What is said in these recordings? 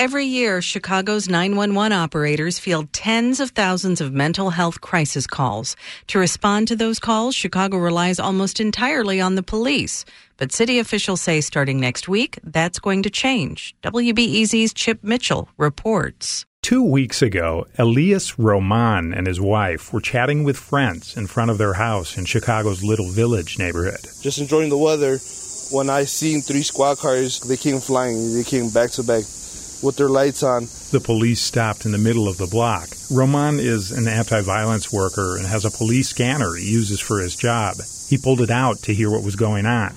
Every year, Chicago's 911 operators field tens of thousands of mental health crisis calls. To respond to those calls, Chicago relies almost entirely on the police. But city officials say starting next week, that's going to change. WBEZ's Chip Mitchell reports. Two weeks ago, Elias Roman and his wife were chatting with friends in front of their house in Chicago's Little Village neighborhood. Just enjoying the weather. When I seen three squad cars, they came flying. They came back to back with their lights on. The police stopped in the middle of the block. Roman is an anti violence worker and has a police scanner he uses for his job. He pulled it out to hear what was going on.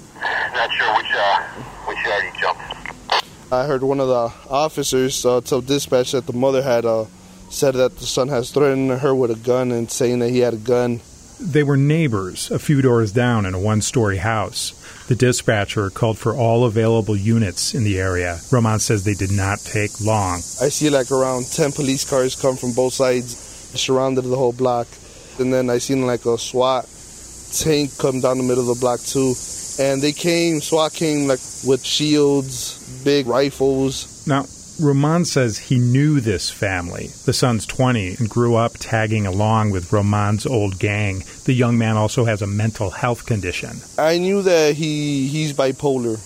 Not sure which, uh, which yard he jumped. I heard one of the officers uh, tell dispatch that the mother had uh, said that the son has threatened her with a gun and saying that he had a gun. They were neighbors a few doors down in a one story house. The dispatcher called for all available units in the area. Roman says they did not take long. I see like around 10 police cars come from both sides, surrounded the whole block. And then I seen like a SWAT tank come down the middle of the block too. And they came, SWAT came like with shields, big rifles. Now, Roman says he knew this family. The son's 20 and grew up tagging along with Roman's old gang. The young man also has a mental health condition. I knew that he he's bipolar.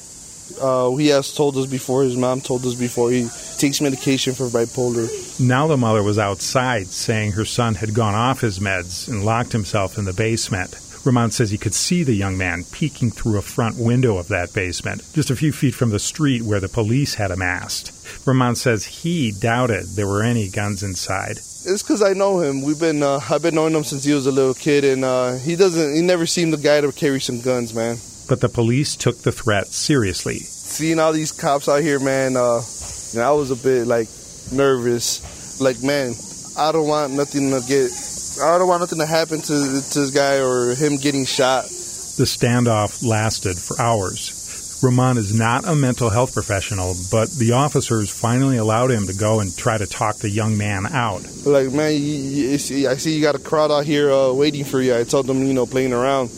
Uh, he has told us before. His mom told us before. He takes medication for bipolar. Now the mother was outside saying her son had gone off his meds and locked himself in the basement. Roman says he could see the young man peeking through a front window of that basement, just a few feet from the street where the police had amassed. Roman says he doubted there were any guns inside. It's because I know him. We've been uh, I've been knowing him since he was a little kid, and uh, he doesn't. He never seemed the guy to carry some guns, man. But the police took the threat seriously. Seeing all these cops out here, man, uh, I was a bit like nervous. Like, man, I don't want nothing to get. I don't want nothing to happen to to this guy or him getting shot. The standoff lasted for hours. Roman is not a mental health professional, but the officers finally allowed him to go and try to talk the young man out. Like, man, you, you see, I see you got a crowd out here uh, waiting for you. I told them, you know, playing around.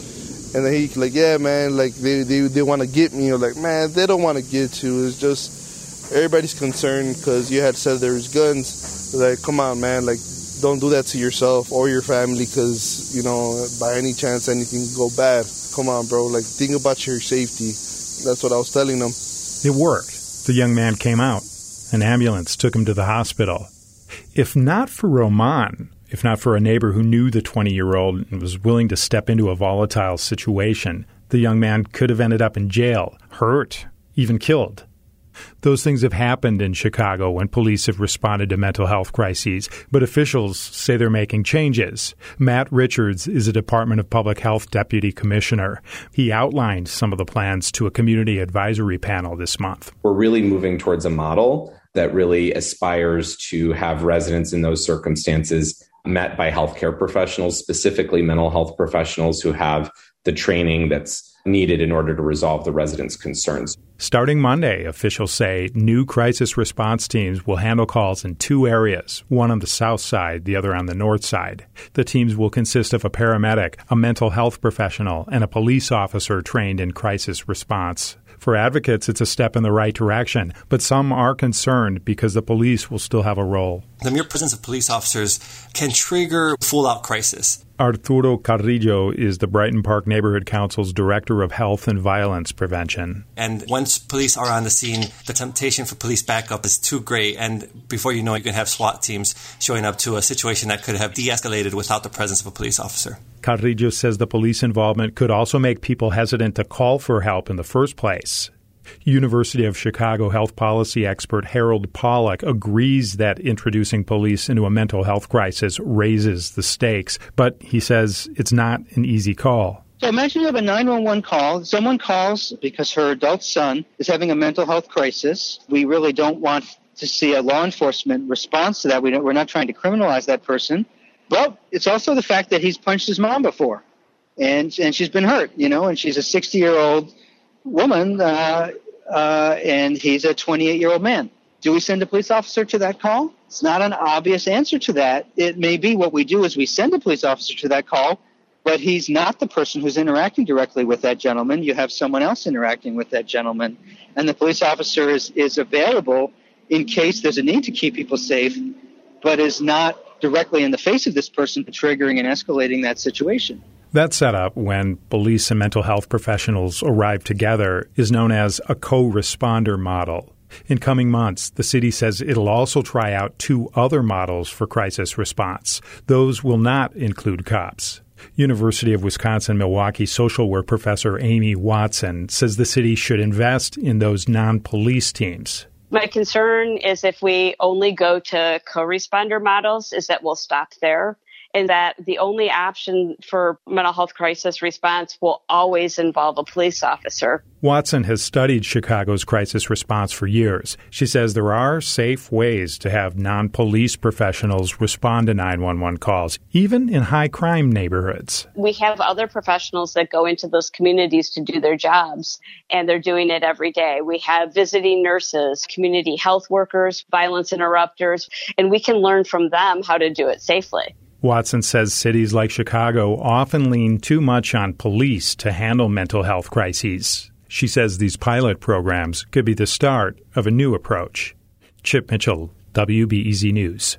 And then he like, yeah, man, like they they, they want to get me. Like, man, they don't want to get you. It's just everybody's concerned because you had said there was guns. Like, come on, man, like don't do that to yourself or your family because you know by any chance anything can go bad. Come on, bro. Like think about your safety. That's what I was telling them. It worked. The young man came out. An ambulance took him to the hospital. If not for Roman, if not for a neighbor who knew the 20 year old and was willing to step into a volatile situation, the young man could have ended up in jail, hurt, even killed. Those things have happened in Chicago when police have responded to mental health crises, but officials say they're making changes. Matt Richards is a Department of Public Health Deputy Commissioner. He outlined some of the plans to a community advisory panel this month. We're really moving towards a model that really aspires to have residents in those circumstances met by healthcare professionals, specifically mental health professionals who have the training that's needed in order to resolve the residents' concerns. Starting Monday, officials say new crisis response teams will handle calls in two areas, one on the south side, the other on the north side. The teams will consist of a paramedic, a mental health professional, and a police officer trained in crisis response. For advocates, it's a step in the right direction, but some are concerned because the police will still have a role. The mere presence of police officers can trigger full out crisis. Arturo Carrillo is the Brighton Park Neighborhood Council's Director of Health and Violence Prevention. And once police are on the scene, the temptation for police backup is too great. And before you know it, you can have SWAT teams showing up to a situation that could have de escalated without the presence of a police officer. Carrillo says the police involvement could also make people hesitant to call for help in the first place. University of Chicago health policy expert Harold Pollack agrees that introducing police into a mental health crisis raises the stakes, but he says it's not an easy call. So imagine you have a 911 call. Someone calls because her adult son is having a mental health crisis. We really don't want to see a law enforcement response to that. We are not trying to criminalize that person. But it's also the fact that he's punched his mom before and, and she's been hurt, you know, and she's a 60 year old woman, uh, uh, and he's a 28 year old man. Do we send a police officer to that call? It's not an obvious answer to that. It may be what we do is we send a police officer to that call, but he's not the person who's interacting directly with that gentleman. You have someone else interacting with that gentleman, and the police officer is, is available in case there's a need to keep people safe, but is not directly in the face of this person triggering and escalating that situation. That setup, when police and mental health professionals arrive together, is known as a co responder model. In coming months, the city says it'll also try out two other models for crisis response. Those will not include cops. University of Wisconsin Milwaukee social work professor Amy Watson says the city should invest in those non police teams. My concern is if we only go to co responder models, is that we'll stop there and that the only option for mental health crisis response will always involve a police officer. Watson has studied Chicago's crisis response for years. She says there are safe ways to have non police professionals respond to 911 calls, even in high crime neighborhoods. We have other professionals that go into those communities to do their jobs, and they're doing it every day. We have visiting nurses, community health workers, violence interrupters, and we can learn from them how to do it safely. Watson says cities like Chicago often lean too much on police to handle mental health crises. She says these pilot programs could be the start of a new approach. Chip Mitchell, WBEZ News.